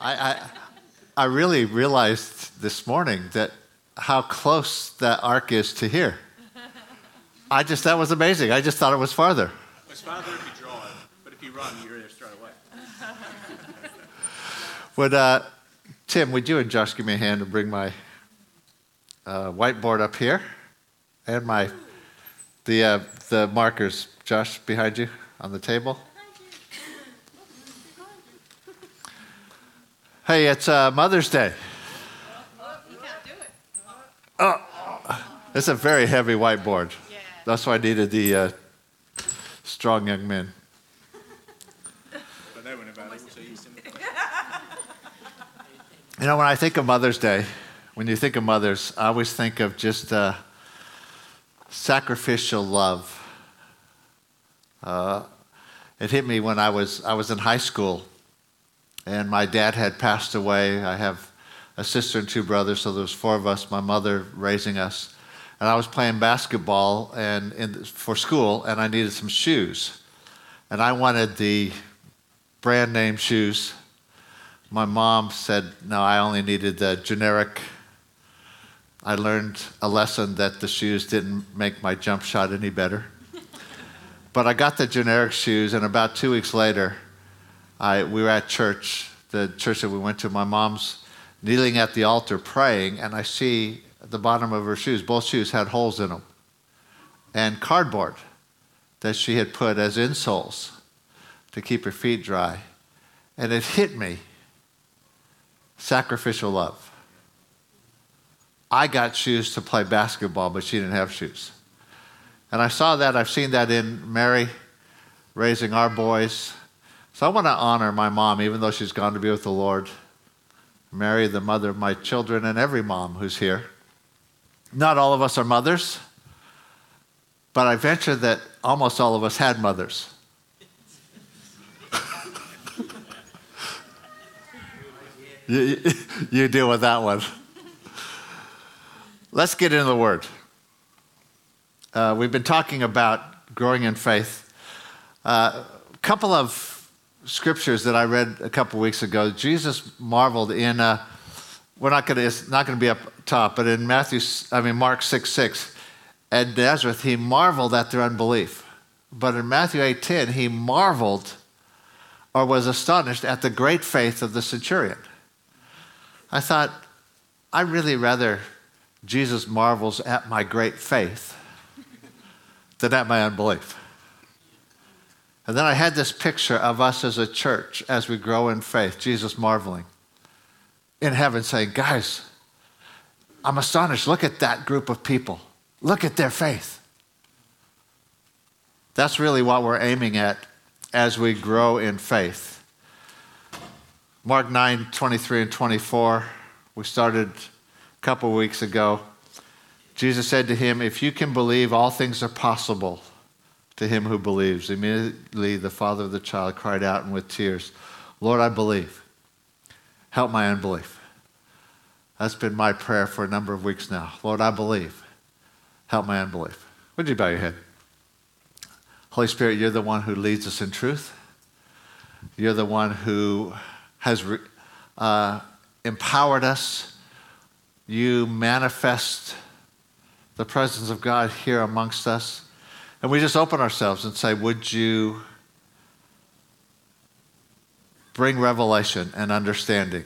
I, I, I really realized this morning that how close that ark is to here. I just, that was amazing. I just thought it was farther. It's farther if you drive, but if you run, you're there straight away. Would, uh, Tim, would you and Josh give me a hand and bring my uh, whiteboard up here and my the uh, the markers, Josh, behind you on the table. Hey, it's uh, Mother's Day. Oh, it's a very heavy whiteboard. That's why I needed the uh, strong young men. But they weren't available, you. You know, when I think of Mother's Day, when you think of mothers, I always think of just uh, sacrificial love. Uh, it hit me when I was, I was in high school and my dad had passed away. I have a sister and two brothers, so there was four of us, my mother raising us. And I was playing basketball and in, for school, and I needed some shoes. And I wanted the brand name shoes. My mom said, no, I only needed the generic. I learned a lesson that the shoes didn't make my jump shot any better. but I got the generic shoes, and about two weeks later, I, we were at church, the church that we went to. My mom's kneeling at the altar praying, and I see the bottom of her shoes, both shoes had holes in them, and cardboard that she had put as insoles to keep her feet dry. And it hit me sacrificial love. I got shoes to play basketball, but she didn't have shoes. And I saw that, I've seen that in Mary raising our boys. So I want to honor my mom, even though she's gone to be with the Lord. Mary, the mother of my children, and every mom who's here. Not all of us are mothers, but I venture that almost all of us had mothers. you, you deal with that one. Let's get into the Word. Uh, we've been talking about growing in faith. A uh, couple of scriptures that I read a couple weeks ago. Jesus marveled in. Uh, we're not going to. It's not going to be up top, but in Matthew, I mean Mark six six, at Nazareth, he marveled at their unbelief. But in Matthew eight ten, he marveled, or was astonished at the great faith of the centurion. I thought, I really rather Jesus marvels at my great faith than at my unbelief. And then I had this picture of us as a church as we grow in faith, Jesus marveling in heaven, saying, Guys, I'm astonished. Look at that group of people. Look at their faith. That's really what we're aiming at as we grow in faith. Mark 9, 23 and 24, we started a couple weeks ago. Jesus said to him, If you can believe, all things are possible to him who believes. Immediately, the father of the child cried out and with tears, Lord, I believe. Help my unbelief. That's been my prayer for a number of weeks now. Lord, I believe. Help my unbelief. Would you bow your head? Holy Spirit, you're the one who leads us in truth. You're the one who has uh, empowered us. You manifest the presence of God here amongst us. And we just open ourselves and say, Would you bring revelation and understanding?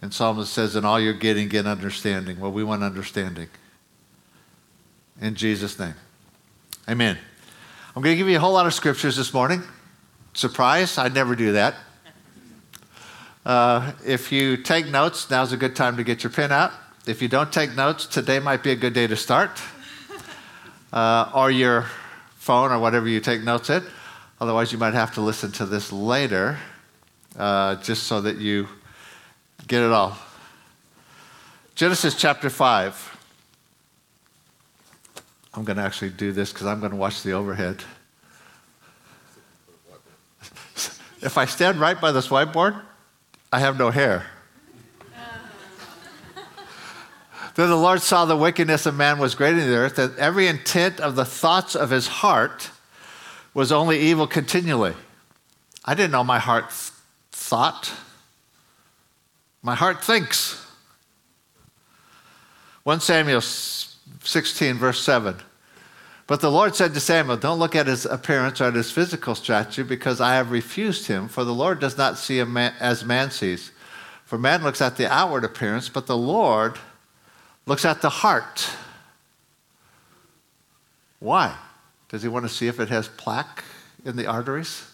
And Psalmist says, In all you're getting, get understanding. Well, we want understanding. In Jesus' name. Amen. I'm going to give you a whole lot of scriptures this morning. Surprise, I never do that. Uh, if you take notes, now's a good time to get your pen out. If you don't take notes, today might be a good day to start. Uh, or your phone or whatever you take notes in. Otherwise, you might have to listen to this later uh, just so that you get it all. Genesis chapter 5. I'm going to actually do this because I'm going to watch the overhead. If I stand right by this whiteboard, I have no hair. Then the Lord saw the wickedness of man was great in the earth, that every intent of the thoughts of his heart was only evil continually. I didn't know my heart th- thought. My heart thinks. 1 Samuel 16, verse 7. But the Lord said to Samuel, Don't look at his appearance or at his physical stature, because I have refused him. For the Lord does not see man, as man sees. For man looks at the outward appearance, but the Lord looks at the heart. Why? Does he want to see if it has plaque in the arteries?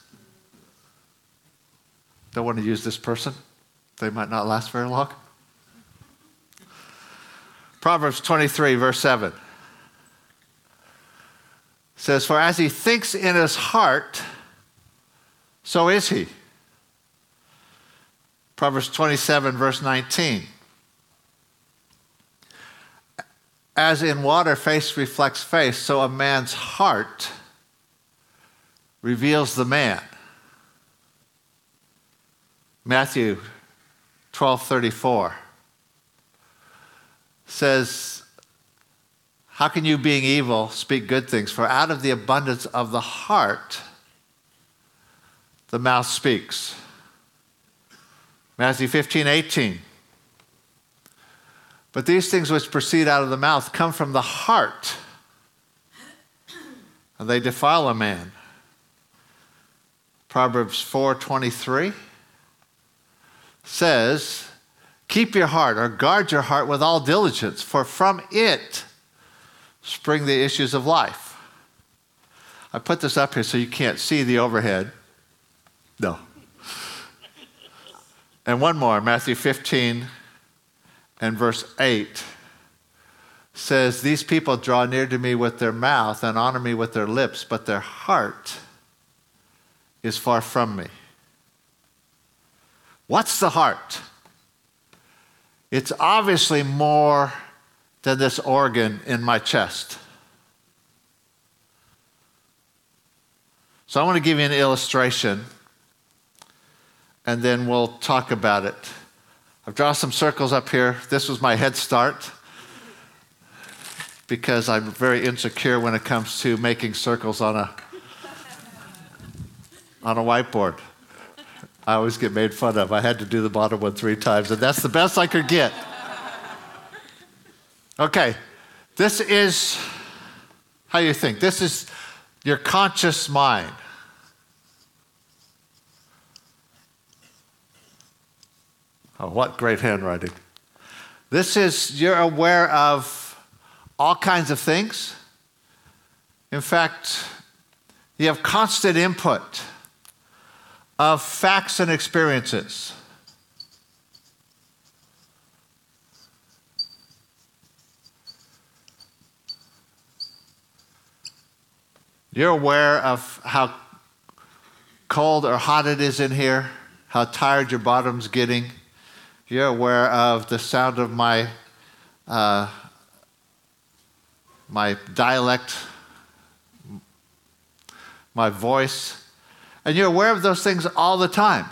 Don't want to use this person. They might not last very long. Proverbs 23, verse 7 says, For as he thinks in his heart, so is he. Proverbs 27, verse 19. As in water, face reflects face, so a man's heart reveals the man. Matthew 12:34 says, How can you, being evil, speak good things? For out of the abundance of the heart, the mouth speaks. Matthew 15, 18. But these things which proceed out of the mouth come from the heart, and they defile a man. Proverbs 4:23 says, Keep your heart or guard your heart with all diligence, for from it spring the issues of life. I put this up here so you can't see the overhead. No. And one more, Matthew 15 and verse 8 says, These people draw near to me with their mouth and honor me with their lips, but their heart is far from me. What's the heart? It's obviously more than this organ in my chest. So I want to give you an illustration and then we'll talk about it. I've drawn some circles up here. This was my head start because I'm very insecure when it comes to making circles on a on a whiteboard. I always get made fun of. I had to do the bottom one three times, and that's the best I could get. Okay, this is how you think. This is your conscious mind. Oh, what great handwriting. This is, you're aware of all kinds of things. In fact, you have constant input of facts and experiences. You're aware of how cold or hot it is in here, how tired your bottom's getting. You're aware of the sound of my, uh, my dialect, my voice. And you're aware of those things all the time.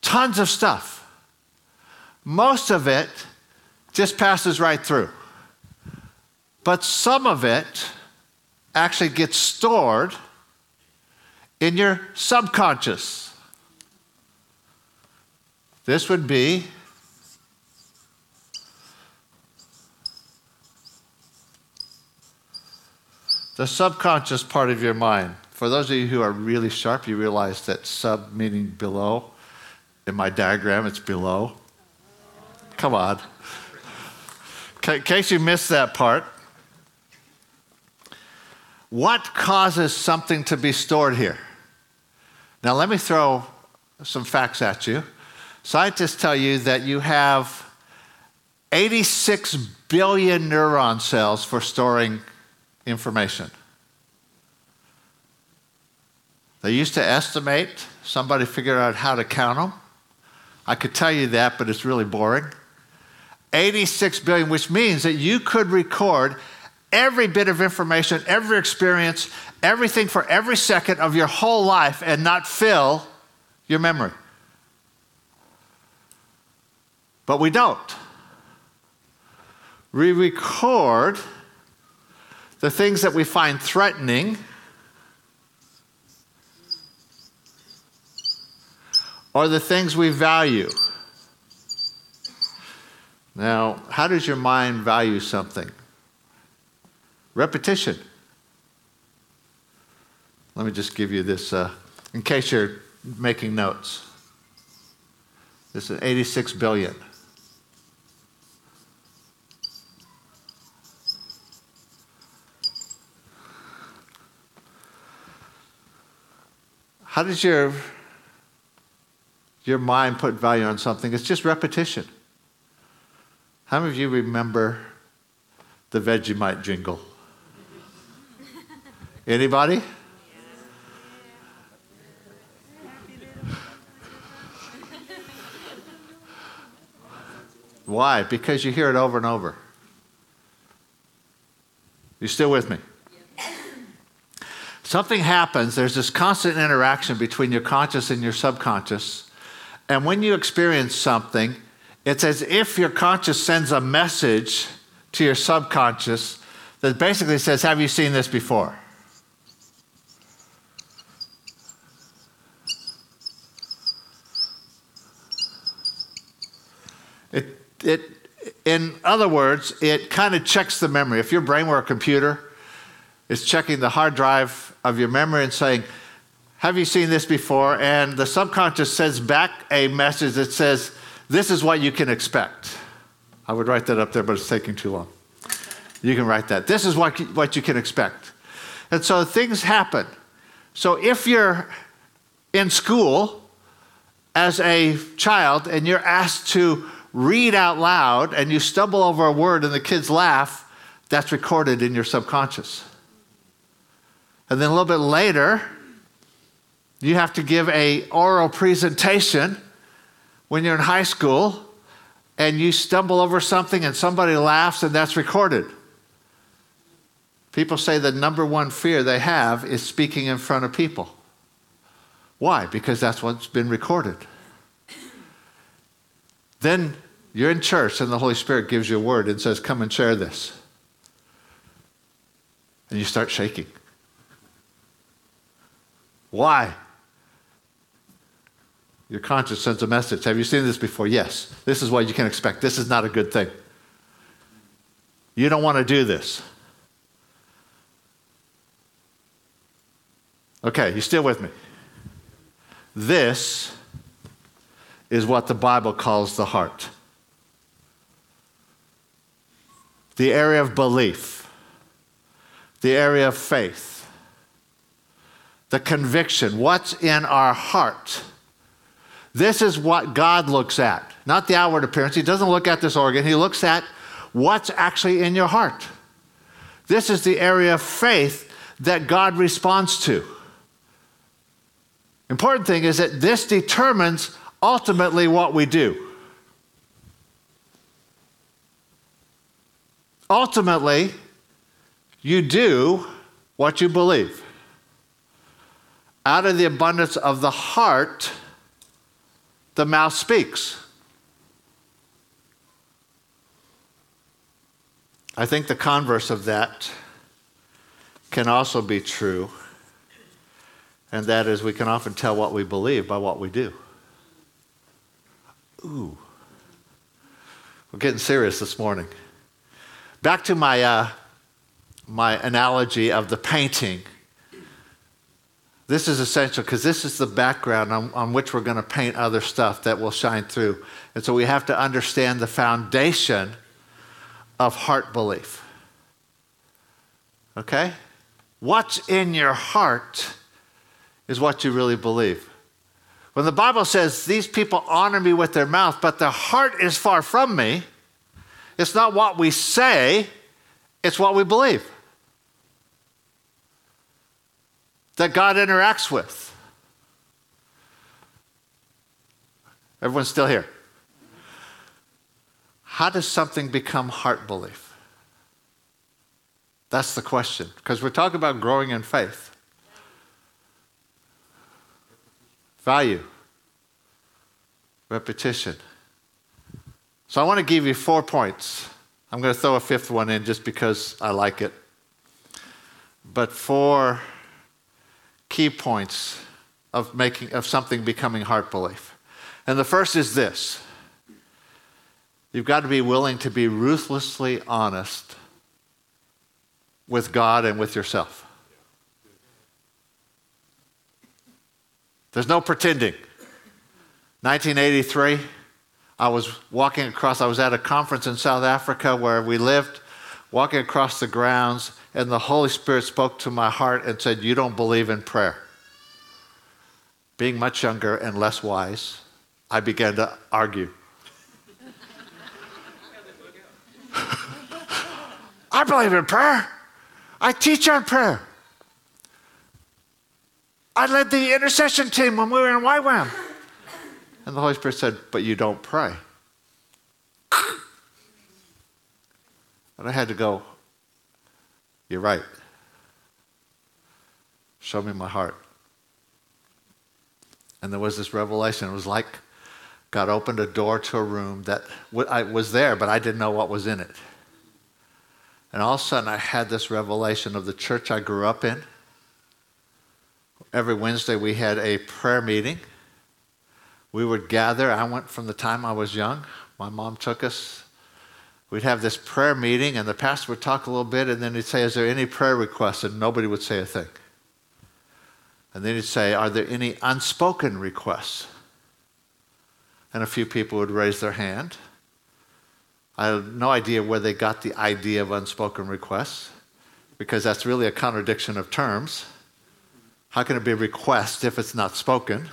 Tons of stuff. Most of it just passes right through. But some of it actually gets stored in your subconscious. This would be the subconscious part of your mind. For those of you who are really sharp, you realize that sub meaning below. In my diagram, it's below. Come on. In case you missed that part, what causes something to be stored here? Now, let me throw some facts at you. Scientists tell you that you have 86 billion neuron cells for storing information. They used to estimate, somebody figured out how to count them. I could tell you that, but it's really boring. 86 billion, which means that you could record every bit of information, every experience, everything for every second of your whole life and not fill your memory. But we don't. We record the things that we find threatening or the things we value. Now, how does your mind value something? Repetition. Let me just give you this uh, in case you're making notes. This is 86 billion. How does your, your mind put value on something? It's just repetition. How many of you remember the Vegemite jingle? Anybody? Why? Because you hear it over and over. You still with me? Something happens, there's this constant interaction between your conscious and your subconscious. And when you experience something, it's as if your conscious sends a message to your subconscious that basically says, Have you seen this before? It, it, in other words, it kind of checks the memory. If your brain were a computer, it's checking the hard drive of your memory and saying, Have you seen this before? And the subconscious sends back a message that says, This is what you can expect. I would write that up there, but it's taking too long. You can write that. This is what, what you can expect. And so things happen. So if you're in school as a child and you're asked to read out loud and you stumble over a word and the kids laugh, that's recorded in your subconscious. And then a little bit later, you have to give a oral presentation when you're in high school and you stumble over something and somebody laughs and that's recorded. People say the number one fear they have is speaking in front of people. Why? Because that's what's been recorded. Then you're in church and the Holy Spirit gives you a word and says, Come and share this. And you start shaking. Why? Your conscience sends a message. Have you seen this before? Yes. This is what you can expect. This is not a good thing. You don't want to do this. Okay, you still with me? This is what the Bible calls the heart the area of belief, the area of faith, the conviction, what's in our heart. This is what God looks at, not the outward appearance. He doesn't look at this organ, He looks at what's actually in your heart. This is the area of faith that God responds to. Important thing is that this determines ultimately what we do. Ultimately, you do what you believe. Out of the abundance of the heart, the mouth speaks. I think the converse of that can also be true, and that is we can often tell what we believe by what we do. Ooh. We're getting serious this morning. Back to my, uh, my analogy of the painting. This is essential because this is the background on, on which we're going to paint other stuff that will shine through. And so we have to understand the foundation of heart belief. Okay? What's in your heart is what you really believe. When the Bible says, These people honor me with their mouth, but their heart is far from me, it's not what we say, it's what we believe. That God interacts with. Everyone's still here. How does something become heart belief? That's the question, because we're talking about growing in faith. Value, repetition. So I want to give you four points. I'm going to throw a fifth one in just because I like it. But four key points of making of something becoming heart belief. And the first is this you've got to be willing to be ruthlessly honest with God and with yourself. There's no pretending. 1983, I was walking across, I was at a conference in South Africa where we lived, walking across the grounds, and the Holy Spirit spoke to my heart and said, You don't believe in prayer. Being much younger and less wise, I began to argue. I believe in prayer. I teach on prayer. I led the intercession team when we were in YWAM. And the Holy Spirit said, But you don't pray. And I had to go, You're right. Show me my heart. And there was this revelation. It was like God opened a door to a room that I was there, but I didn't know what was in it. And all of a sudden, I had this revelation of the church I grew up in. Every Wednesday, we had a prayer meeting. We would gather. I went from the time I was young. My mom took us. We'd have this prayer meeting, and the pastor would talk a little bit, and then he'd say, Is there any prayer requests? And nobody would say a thing. And then he'd say, Are there any unspoken requests? And a few people would raise their hand. I have no idea where they got the idea of unspoken requests, because that's really a contradiction of terms. How can it be a request if it's not spoken?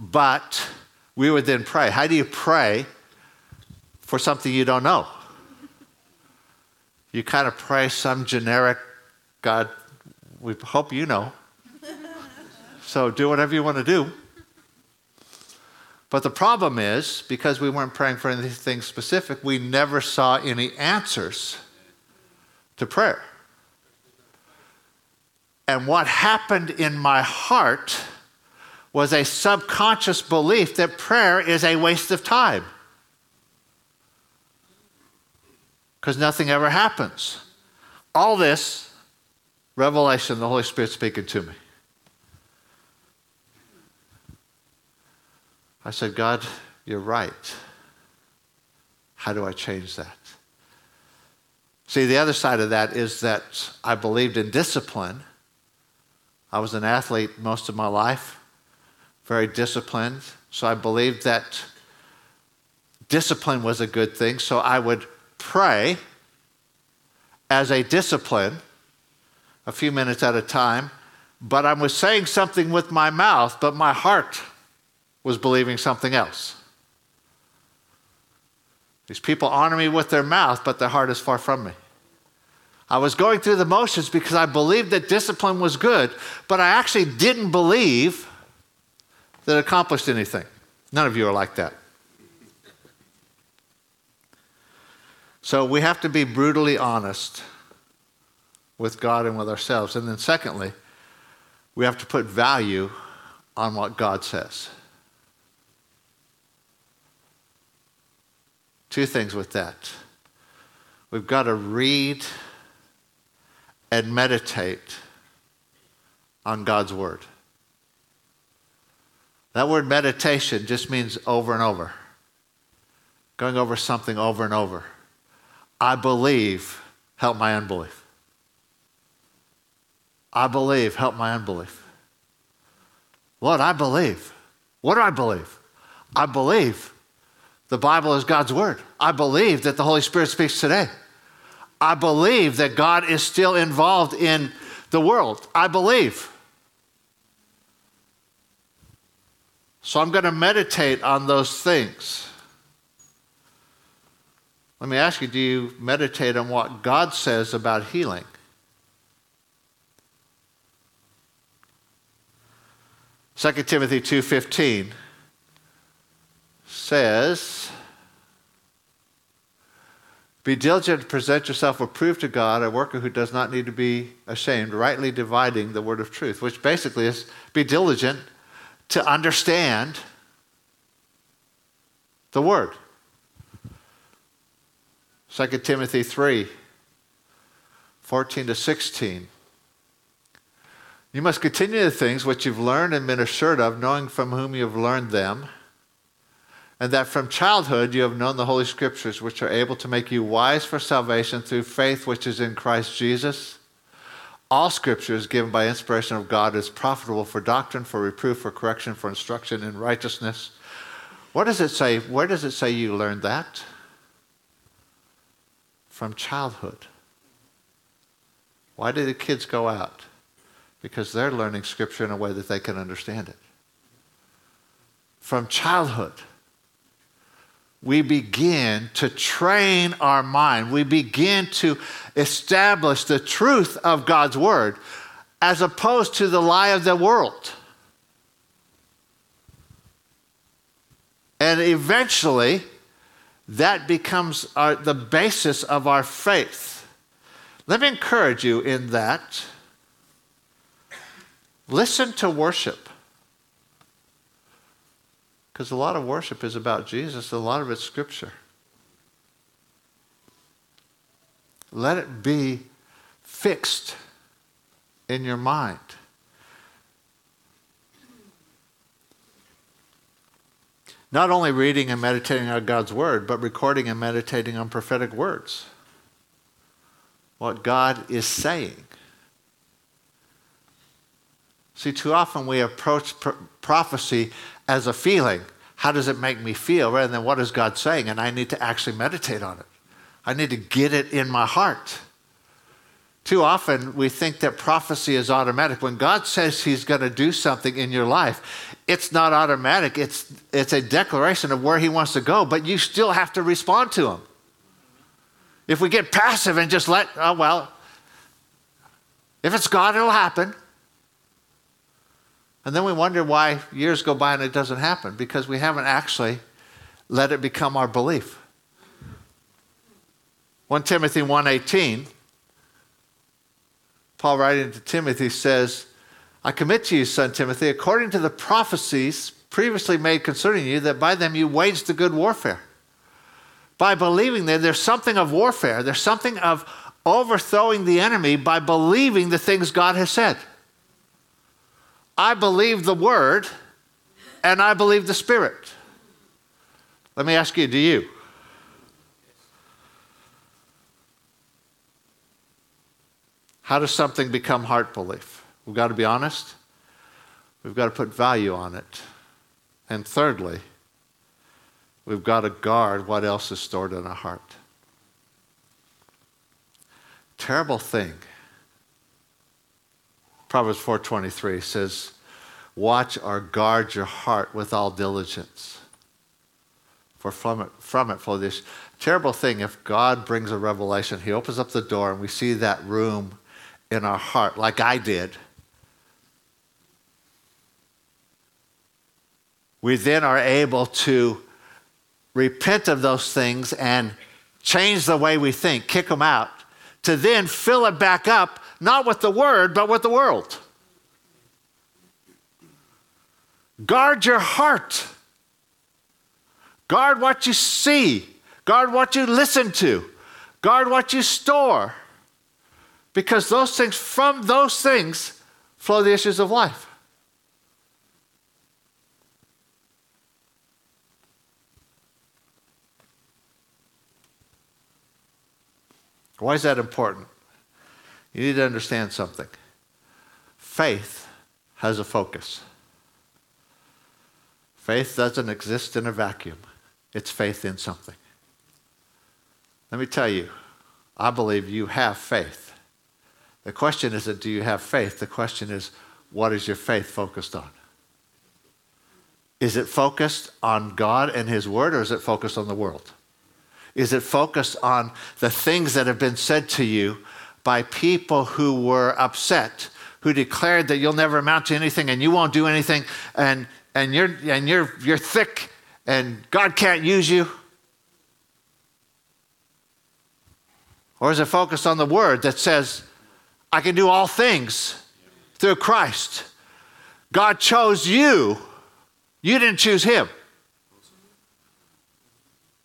But we would then pray. How do you pray for something you don't know? You kind of pray some generic, God, we hope you know. So do whatever you want to do. But the problem is, because we weren't praying for anything specific, we never saw any answers to prayer. And what happened in my heart was a subconscious belief that prayer is a waste of time. Because nothing ever happens. All this, revelation, the Holy Spirit speaking to me. I said, God, you're right. How do I change that? See, the other side of that is that I believed in discipline. I was an athlete most of my life, very disciplined. So I believed that discipline was a good thing. So I would pray as a discipline, a few minutes at a time, but I was saying something with my mouth, but my heart was believing something else. These people honor me with their mouth, but their heart is far from me. I was going through the motions because I believed that discipline was good, but I actually didn't believe that it accomplished anything. None of you are like that. So we have to be brutally honest with God and with ourselves. And then, secondly, we have to put value on what God says. Two things with that. We've got to read and meditate on God's Word. That word meditation just means over and over, going over something over and over. I believe, help my unbelief. I believe, help my unbelief. Lord, I believe. What do I believe? I believe the Bible is God's Word. I believe that the Holy Spirit speaks today. I believe that God is still involved in the world. I believe. So I'm going to meditate on those things. Let me ask you do you meditate on what God says about healing? Second Timothy 2:15 says, Be diligent to present yourself approved to God, a worker who does not need to be ashamed, rightly dividing the word of truth, which basically is be diligent to understand the word. 2 Timothy 3 14 to 16. You must continue the things which you've learned and been assured of, knowing from whom you have learned them and that from childhood you have known the Holy Scriptures, which are able to make you wise for salvation through faith which is in Christ Jesus. All Scripture is given by inspiration of God is profitable for doctrine, for reproof, for correction, for instruction in righteousness. What does it say? Where does it say you learned that? From childhood. Why do the kids go out? Because they're learning Scripture in a way that they can understand it. From childhood we begin to train our mind. We begin to establish the truth of God's word as opposed to the lie of the world. And eventually, that becomes our, the basis of our faith. Let me encourage you in that. Listen to worship. Because a lot of worship is about Jesus, a lot of it's scripture. Let it be fixed in your mind. Not only reading and meditating on God's word, but recording and meditating on prophetic words. What God is saying. See, too often we approach prophecy as a feeling. How does it make me feel? Rather than what is God saying? And I need to actually meditate on it. I need to get it in my heart. Too often we think that prophecy is automatic. When God says He's going to do something in your life, it's not automatic. It's, it's a declaration of where He wants to go, but you still have to respond to Him. If we get passive and just let, oh, well, if it's God, it'll happen. And then we wonder why years go by and it doesn't happen because we haven't actually let it become our belief. 1 Timothy 1:18 Paul writing to Timothy says, I commit to you, son Timothy, according to the prophecies previously made concerning you, that by them you waged the good warfare. By believing that there's something of warfare, there's something of overthrowing the enemy by believing the things God has said. I believe the Word and I believe the Spirit. Let me ask you do you? How does something become heart belief? We've got to be honest. We've got to put value on it. And thirdly, we've got to guard what else is stored in our heart. Terrible thing Proverbs 4:23 says, "Watch or guard your heart with all diligence." For from it, from it flow this terrible thing. If God brings a revelation, He opens up the door and we see that room in our heart, like I did. We then are able to repent of those things and change the way we think, kick them out, to then fill it back up not with the word, but with the world. Guard your heart. Guard what you see. Guard what you listen to. Guard what you store. Because those things, from those things, flow the issues of life. Why is that important? You need to understand something. Faith has a focus. Faith doesn't exist in a vacuum, it's faith in something. Let me tell you, I believe you have faith. The question isn't, do you have faith? The question is, what is your faith focused on? Is it focused on God and His Word, or is it focused on the world? Is it focused on the things that have been said to you by people who were upset, who declared that you'll never amount to anything and you won't do anything and, and, you're, and you're, you're thick and God can't use you? Or is it focused on the word that says, I can do all things through Christ? God chose you, you didn't choose him.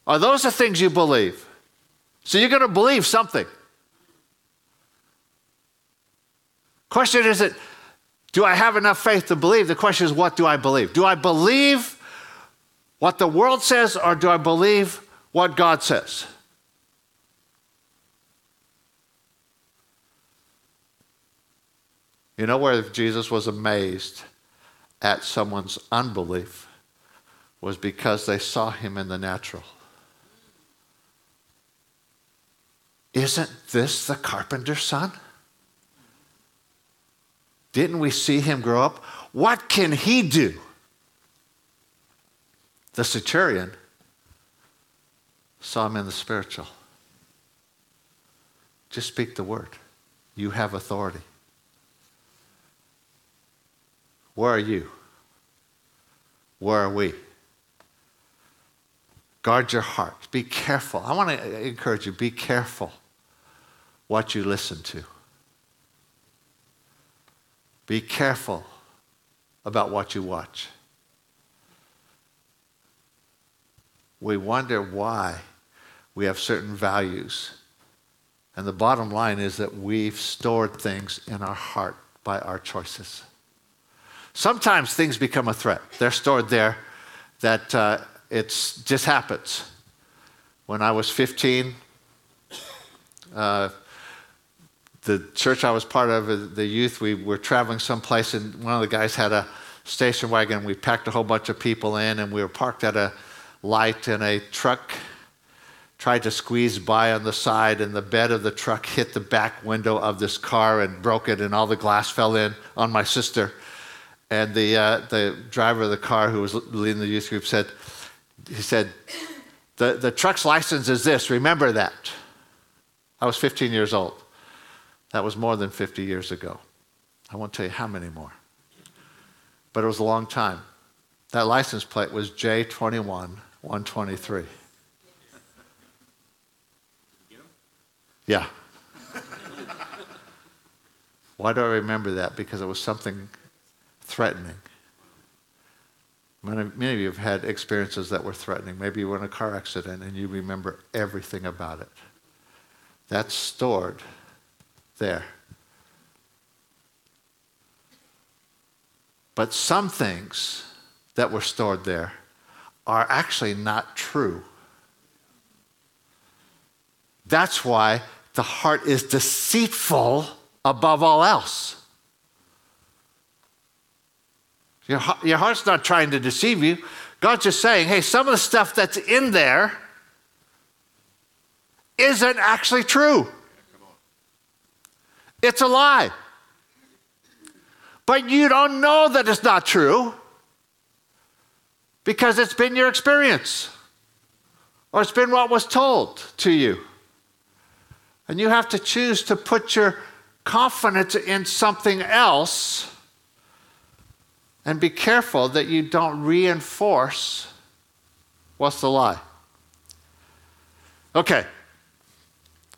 Are those the things you believe? So you're going to believe something. Question isn't, do I have enough faith to believe? The question is, what do I believe? Do I believe what the world says or do I believe what God says? You know where Jesus was amazed at someone's unbelief was because they saw him in the natural. Isn't this the carpenter's son? Didn't we see him grow up? What can he do? The centurion saw him in the spiritual. Just speak the word. You have authority. Where are you? Where are we? Guard your heart. Be careful. I want to encourage you be careful what you listen to. Be careful about what you watch. We wonder why we have certain values. And the bottom line is that we've stored things in our heart by our choices. Sometimes things become a threat. They're stored there that uh, it just happens. When I was 15, uh, the church I was part of, uh, the youth, we were traveling someplace, and one of the guys had a station wagon. We packed a whole bunch of people in, and we were parked at a light, and a truck tried to squeeze by on the side, and the bed of the truck hit the back window of this car and broke it, and all the glass fell in on my sister. And the, uh, the driver of the car who was leading the youth group said, he said, the, the truck's license is this, remember that. I was 15 years old. That was more than 50 years ago. I won't tell you how many more. But it was a long time. That license plate was J21 123. Yeah. Why do I remember that? Because it was something threatening. Many, many of you have had experiences that were threatening. Maybe you were in a car accident and you remember everything about it. That's stored there. But some things that were stored there are actually not true. That's why the heart is deceitful above all else. Your, your heart's not trying to deceive you. God's just saying, hey, some of the stuff that's in there isn't actually true. It's a lie. But you don't know that it's not true because it's been your experience or it's been what was told to you. And you have to choose to put your confidence in something else and be careful that you don't reinforce what's the lie. Okay,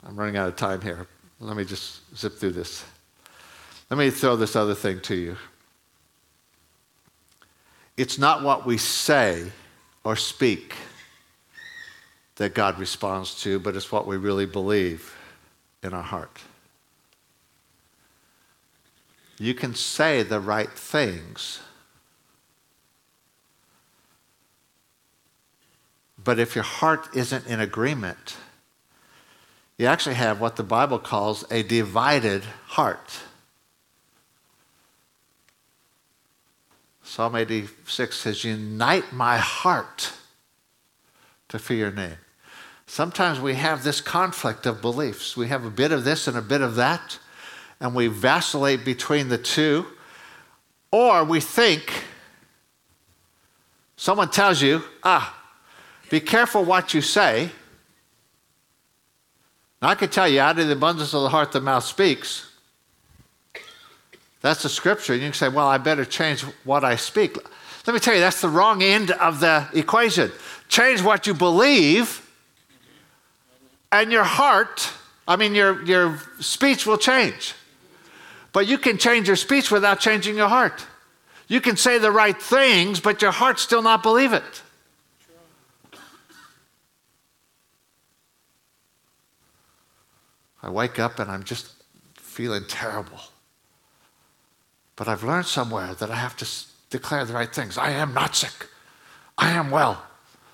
I'm running out of time here. Let me just zip through this. Let me throw this other thing to you. It's not what we say or speak that God responds to, but it's what we really believe in our heart. You can say the right things But if your heart isn't in agreement, you actually have what the Bible calls a divided heart. Psalm 86 says, Unite my heart to fear your name. Sometimes we have this conflict of beliefs. We have a bit of this and a bit of that, and we vacillate between the two. Or we think, someone tells you, ah, be careful what you say. I can tell you, out of the abundance of the heart, the mouth speaks. That's the scripture. And you can say, well, I better change what I speak. Let me tell you, that's the wrong end of the equation. Change what you believe, and your heart, I mean, your, your speech will change. But you can change your speech without changing your heart. You can say the right things, but your heart still not believe it. I wake up and I'm just feeling terrible. But I've learned somewhere that I have to declare the right things. I am not sick. I am well.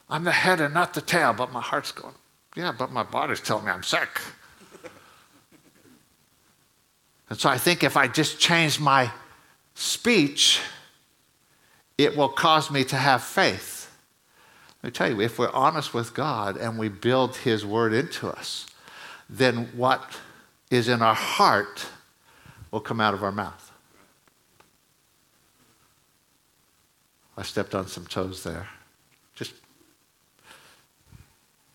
I'm the head and not the tail, but my heart's going, yeah, but my body's telling me I'm sick. and so I think if I just change my speech, it will cause me to have faith. Let me tell you, if we're honest with God and we build His word into us, then what is in our heart will come out of our mouth. I stepped on some toes there. Just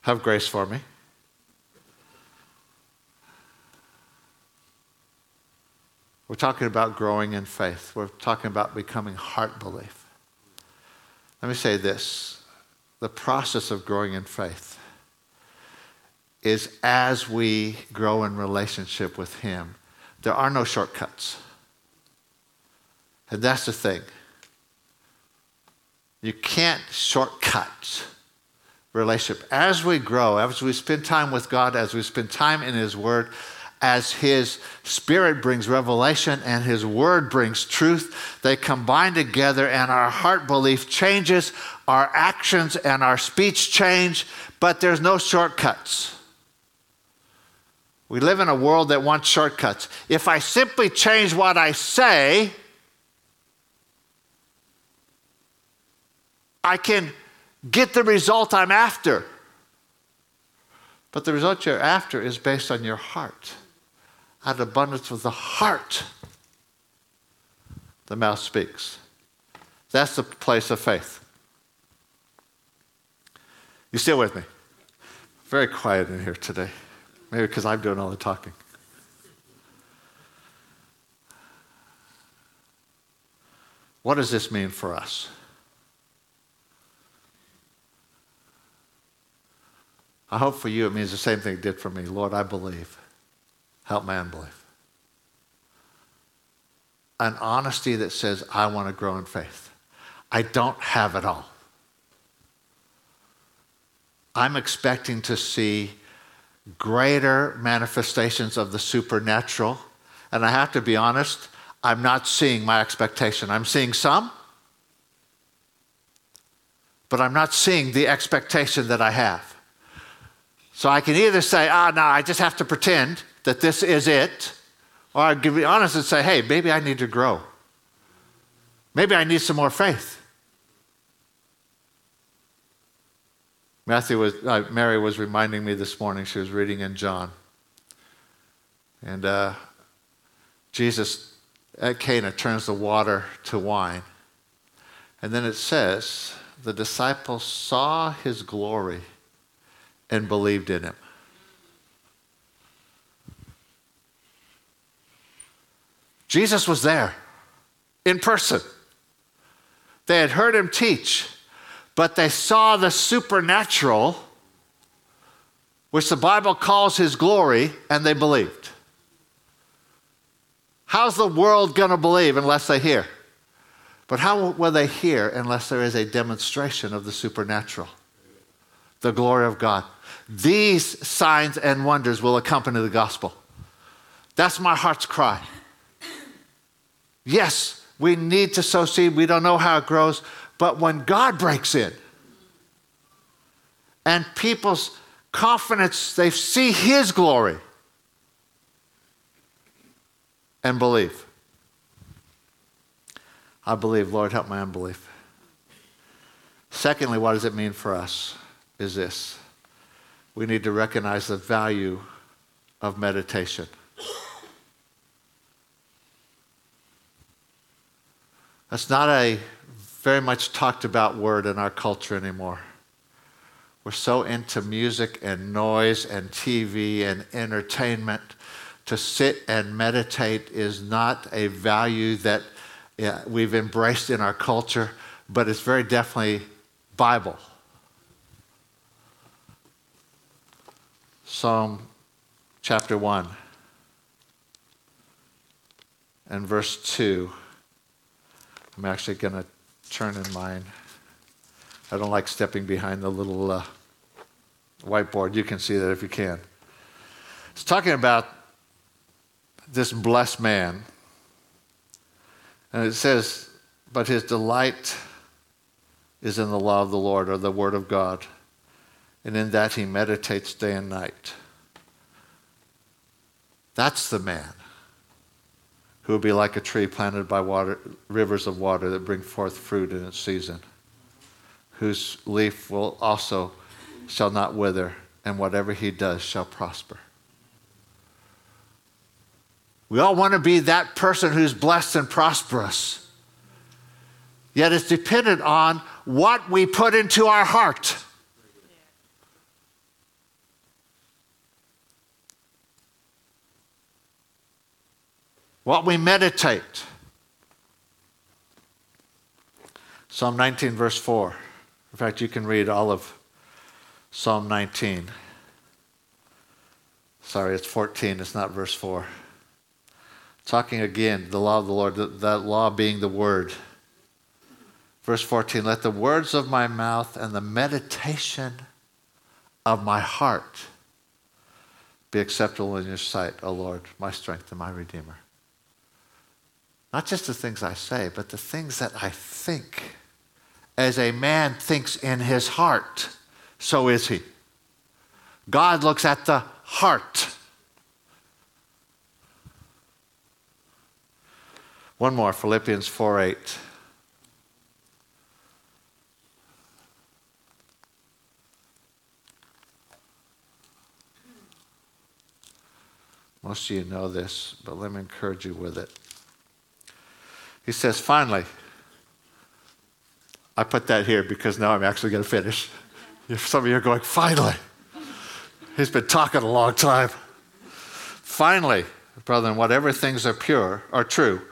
have grace for me. We're talking about growing in faith. We're talking about becoming heart belief. Let me say this the process of growing in faith is as we grow in relationship with Him, there are no shortcuts. And that's the thing. You can't shortcut relationship. As we grow, as we spend time with God, as we spend time in His Word, as His Spirit brings revelation and His Word brings truth, they combine together and our heart belief changes, our actions and our speech change, but there's no shortcuts. We live in a world that wants shortcuts. If I simply change what I say, I can get the result I'm after. But the result you're after is based on your heart. Out of abundance of the heart, the mouth speaks. That's the place of faith. You still with me? Very quiet in here today. Maybe because I'm doing all the talking. What does this mean for us? I hope for you it means the same thing it did for me. Lord, I believe. Help my unbelief. An honesty that says, I want to grow in faith. I don't have it all. I'm expecting to see greater manifestations of the supernatural. And I have to be honest, I'm not seeing my expectation. I'm seeing some, but I'm not seeing the expectation that I have. So I can either say, ah, no, I just have to pretend that this is it, or I can be honest and say, hey, maybe I need to grow. Maybe I need some more faith. Matthew was, uh, Mary was reminding me this morning, she was reading in John. And uh, Jesus at Cana turns the water to wine. And then it says, the disciples saw his glory and believed in him. Jesus was there in person. They had heard him teach but they saw the supernatural, which the Bible calls his glory, and they believed. How's the world going to believe unless they hear? But how will they hear unless there is a demonstration of the supernatural, the glory of God? These signs and wonders will accompany the gospel. That's my heart's cry. Yes, we need to sow seed. We don't know how it grows, but when God breaks in and people's confidence, they see His glory and believe. I believe, Lord, help my unbelief. Secondly, what does it mean for us? Is this we need to recognize the value of meditation. That's not a very much talked about word in our culture anymore. We're so into music and noise and TV and entertainment. To sit and meditate is not a value that we've embraced in our culture, but it's very definitely Bible. Psalm chapter 1 and verse 2. I'm actually going to turn in mine. I don't like stepping behind the little uh, whiteboard. You can see that if you can. It's talking about this blessed man. And it says, but his delight is in the law of the Lord or the word of God, and in that he meditates day and night. That's the man who will be like a tree planted by water, rivers of water that bring forth fruit in its season, whose leaf will also shall not wither, and whatever he does shall prosper. We all want to be that person who's blessed and prosperous. Yet it's dependent on what we put into our heart. What we meditate. Psalm 19, verse 4. In fact, you can read all of Psalm 19. Sorry, it's 14, it's not verse 4. Talking again, the law of the Lord, that law being the word. Verse 14, let the words of my mouth and the meditation of my heart be acceptable in your sight, O Lord, my strength and my redeemer. Not just the things I say, but the things that I think. As a man thinks in his heart, so is he. God looks at the heart. One more, Philippians 4 8. Most of you know this, but let me encourage you with it. He says, finally, I put that here because now I'm actually going to finish. If some of you are going, finally. He's been talking a long time. Finally, brethren, whatever things are pure, are true,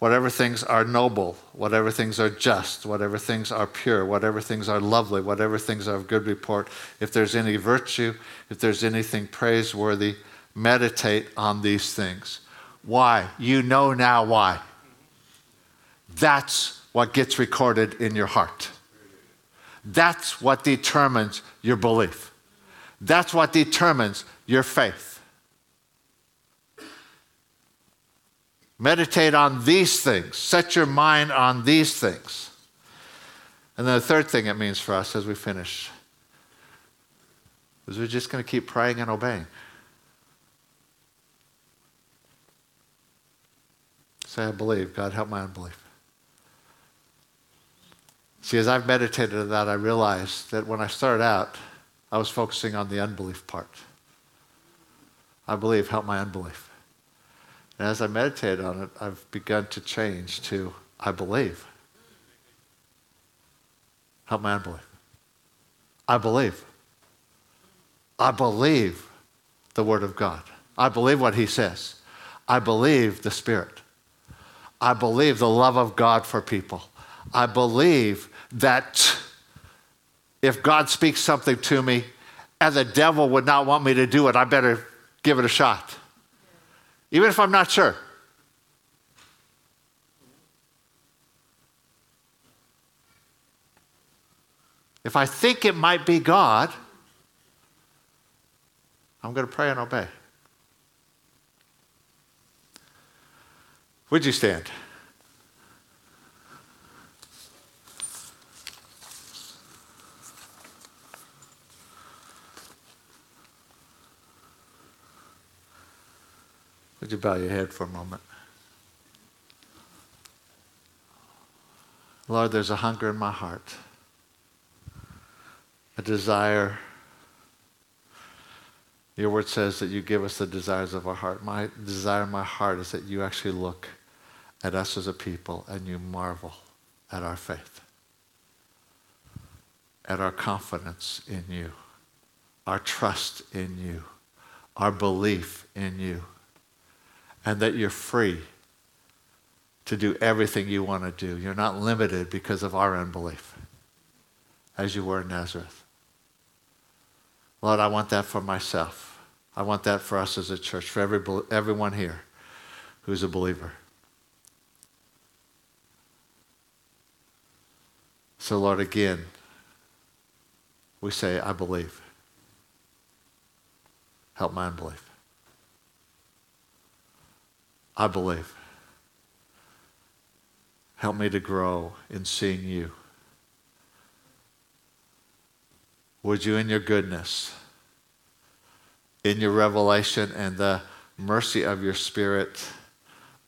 whatever things are noble, whatever things are just, whatever things are pure, whatever things are lovely, whatever things are of good report, if there's any virtue, if there's anything praiseworthy, meditate on these things. Why? You know now why. That's what gets recorded in your heart. That's what determines your belief. That's what determines your faith. Meditate on these things. Set your mind on these things. And then the third thing it means for us as we finish is we're just going to keep praying and obeying. Say, I believe. God, help my unbelief. See, as I've meditated on that, I realized that when I started out, I was focusing on the unbelief part. I believe, help my unbelief. And as I meditated on it, I've begun to change to I believe. Help my unbelief. I believe. I believe the Word of God. I believe what He says. I believe the Spirit. I believe the love of God for people. I believe that if God speaks something to me and the devil would not want me to do it, I better give it a shot even if I'm not sure. If I think it might be God, I'm going to pray and obey. Would you stand? Would you bow your head for a moment? Lord, there's a hunger in my heart, a desire. Your word says that you give us the desires of our heart. My desire in my heart is that you actually look at us as a people and you marvel at our faith, at our confidence in you, our trust in you, our belief in you and that you're free to do everything you want to do. You're not limited because of our unbelief, as you were in Nazareth. Lord, I want that for myself. I want that for us as a church, for every, everyone here who's a believer. So, Lord, again, we say, I believe. Help my unbelief. I believe. Help me to grow in seeing you would you, in your goodness, in your revelation and the mercy of your Spirit,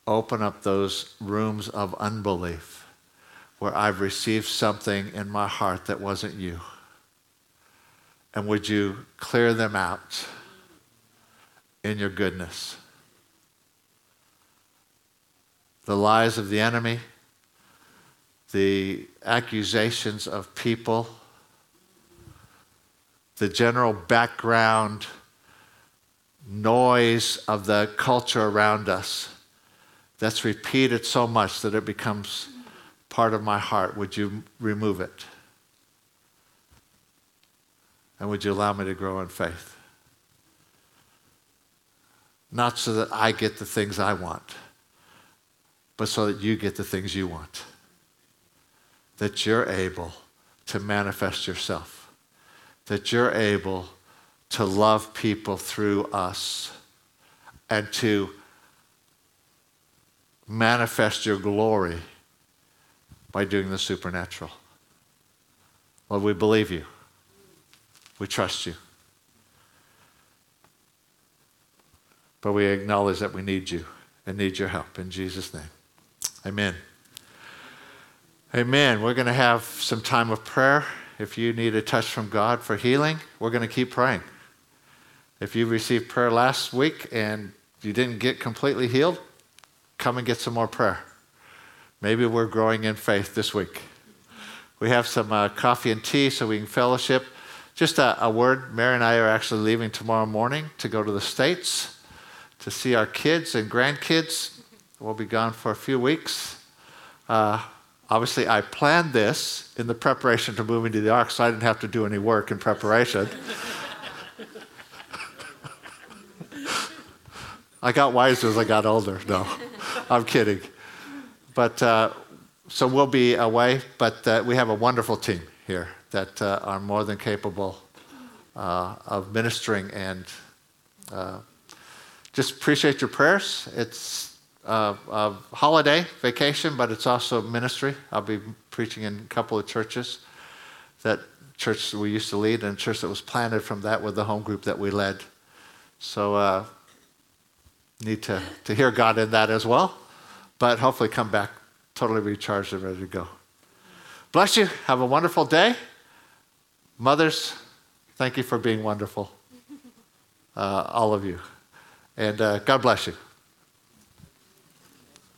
open up those rooms of unbelief where I've received something in my heart that wasn't you? And would you clear them out in your goodness? The lies of the enemy, the accusations of people, the general background noise of the culture around us that's repeated so much that it becomes part of my heart. Would you remove it? And would you allow me to grow in faith? Not so that I get the things I want, but so that you get the things you want. That you're able to manifest yourself. That you're able to love people through us and to manifest your glory by doing the supernatural. Lord, we believe you. We trust you. But we acknowledge that we need you and need your help. In Jesus' name. Amen. Amen. We're going to have some time of prayer. If you need a touch from God for healing, we're going to keep praying. If you received prayer last week and you didn't get completely healed, come and get some more prayer. Maybe we're growing in faith this week. We have some uh, coffee and tea so we can fellowship. Just a, a word Mary and I are actually leaving tomorrow morning to go to the States to see our kids and grandkids. We'll be gone for a few weeks. Uh, obviously, I planned this in the preparation to moving to the Ark, so I didn't have to do any work in preparation. I got wiser as I got older. No, I'm kidding. But uh, so we'll be away, but uh, we have a wonderful team here that uh, are more than capable uh, of ministering and uh, just appreciate your prayers. It's a, holiday, vacation, but it's also ministry. I'll be preaching in a couple of churches. That church we used to lead and a church that was planted from that with the home group that we led. So uh, need to, to hear God in that as well. But hopefully come back totally recharged and ready to go. Bless you. Have a wonderful day. Mothers, thank you for being wonderful. Uh, all of you. And uh, God bless you.